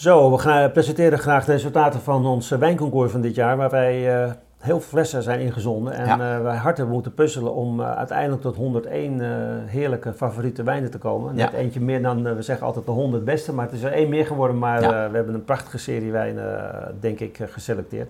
Zo, we gaan presenteren graag de resultaten van ons wijnconcours van dit jaar, waar wij uh, heel veel flessen zijn ingezonden. En ja. uh, wij hard hebben moeten puzzelen om uh, uiteindelijk tot 101 heerlijke favoriete wijnen te komen. Net eentje meer dan, we zeggen altijd de 100 beste, maar het is er één meer geworden. Maar we hebben een prachtige serie wijnen, denk ik, geselecteerd.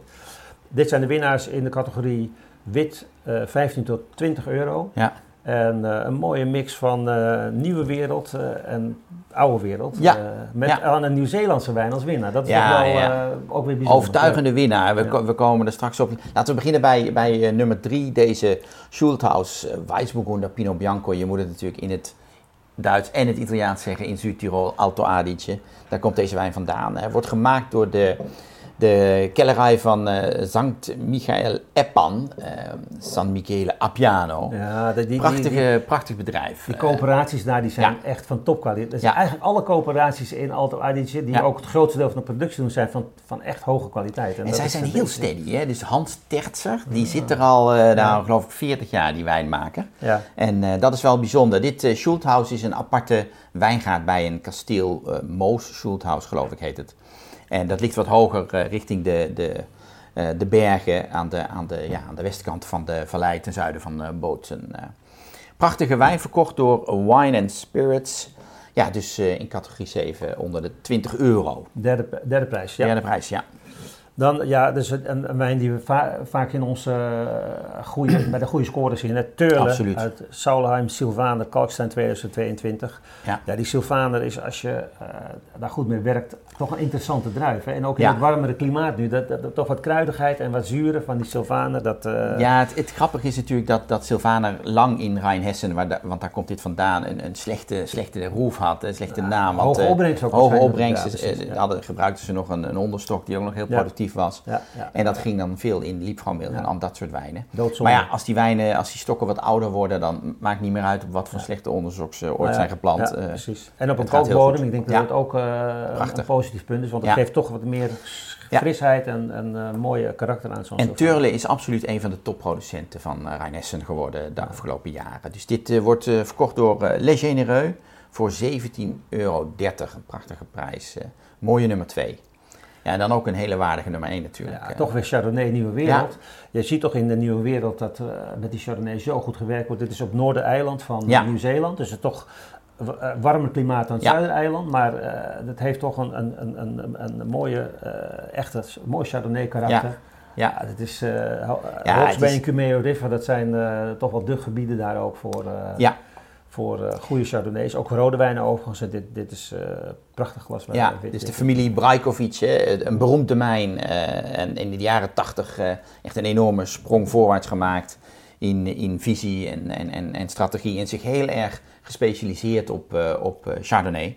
Dit zijn de winnaars in de categorie wit 15 tot 20 euro. Ja. En uh, een mooie mix van uh, nieuwe wereld uh, en oude wereld. Ja. met ja. een Nieuw-Zeelandse wijn als winnaar. Dat is ja, ook, wel, ook weer bijzonder. Overtuigende winnaar. We, we, komen er straks op. Laten we beginnen bij, bij nummer drie. Deze Schulthaus Weissburgunder Pinot Bianco. Je moet het natuurlijk in het Duits en het Italiaans zeggen. In Zuid-Tirol, Alto Adige. Daar komt deze wijn vandaan. Hij wordt gemaakt door de de kellerij van uh, Sankt Michael Eppan, uh, San Michele Appiano. Ja, die, die, Prachtige, prachtig bedrijf. Die coöperaties daar die zijn echt van topkwaliteit. Dus ja. eigenlijk alle coöperaties in Alto Adige, die ook het grootste deel van de productie doen, zijn van, van echt hoge kwaliteit. En, en zij zijn heel steady. Hè? Dus Hans Tertzer, die zit er al, uh, nou, geloof ik, 40 jaar, die wijnmaker. Ja. En dat is wel bijzonder. Dit uh, Schulthaus is een aparte wijngaard bij een kasteel, Moos Schulthaus geloof ik heet het. En dat ligt wat hoger uh, richting de, de, uh, de bergen aan de, aan, de, ja, aan de westkant van de vallei ten zuiden van uh, Bootsen. prachtige wijn verkocht door Wine and Spirits. Ja, dus in categorie 7 onder de 20 euro. Derde, derde prijs, ja. Derde prijs, ja. Dan, ja, dus een, een wijn die we vaak in onze uh, goede, bij de goede scores zien. Het Turle uit Saulheim Sylvaner Kalkstein 2022. Ja. ja, die Sylvaner is als je uh, daar goed mee werkt toch een interessante druif. Hè? En ook in het warmere klimaat nu. Dat, dat, toch wat kruidigheid en wat zuren van die Sylvaner. Dat, uh... Ja, het, het, grappige is natuurlijk dat, dat Sylvaner lang in Rijnhessen, waar want daar komt dit vandaan, een, een slechte, slechte roef had. Een slechte naam had. Hoge opbrengst ook. Hoge opbrengst. Ja, hadden, gebruikten ze nog een, een onderstok die ook nog heel productief was. Ja, ja, en dat ging dan veel in liepvrouwmeel en dat soort wijnen. Maar ja, als die wijnen, als die stokken wat ouder worden, dan maakt niet meer uit op wat voor slechte onderzoek ze ooit zijn geplant. Uh, precies. En op een kookbodem, ik denk dat het ook uh, een positief punt is, want het geeft toch wat meer frisheid en, en uh, mooie karakter aan zo'n En Turle is absoluut een van de topproducenten van uh, Rijnessen geworden de afgelopen jaren. Dus dit uh, wordt verkocht door uh, Les Généreux voor 17,30 euro. Een prachtige prijs. mooie nummer 2. Ja, en dan ook een hele waardige nummer 1 natuurlijk. Ja, toch weer Chardonnay Nieuwe Wereld. Je ziet toch in de Nieuwe Wereld dat uh, met die Chardonnay zo goed gewerkt wordt. Dit is op Noordereiland van Nieuw-Zeeland. Dus het is toch uh, warmer klimaat dan het Zuidereiland. Maar uh, het heeft toch een, een, een, een, een mooie, echte, mooi Chardonnay karakter. Ja. ja, het is uh, ja, en Cumeo River, dat zijn toch wel de gebieden daar ook voor. ja voor uh, goede Chardonnays. Ook rode wijnen overigens. Dit, dit is uh, prachtig glas wijn. Ja, dit is de familie Brajkovic, een beroemd domein. Uh, en in de jaren tachtig echt een enorme sprong voorwaarts gemaakt in, in visie en, en, en, en strategie. En zich heel erg gespecialiseerd op, op Chardonnay.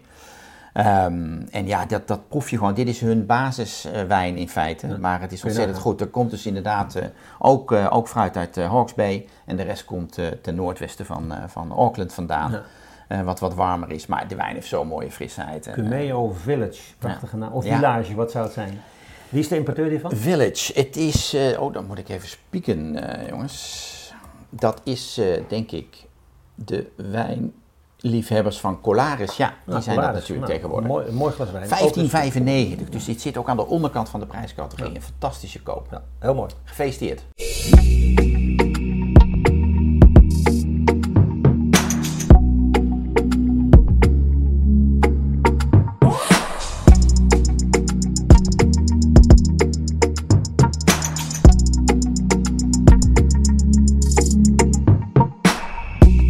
Um, en ja, dat, dat proef je gewoon. Dit is hun basiswijn in feite. Maar het is ontzettend goed. Er komt dus inderdaad uh, ook, uh, ook fruit uit uh, Hawke's Bay. En de rest komt ten noordwesten van, van Auckland vandaan. Ja. wat wat warmer is. Maar de wijn heeft zo'n mooie frisheid. Cumeo Village. Prachtige naam. Of Village, wat zou het zijn? Wie is de importeur hiervan? Village. Het is... oh, dan moet ik even spieken, jongens. Dat is, denk ik, de wijn liefhebbers van Colaris, ja, die zijn dat natuurlijk nou, tegenwoordig. Mooi, mooi glas wijn. 15,95. Dus dit zit ook aan de onderkant van de prijscategorie. Een fantastische koop. Ja, heel mooi. Gefeliciteerd.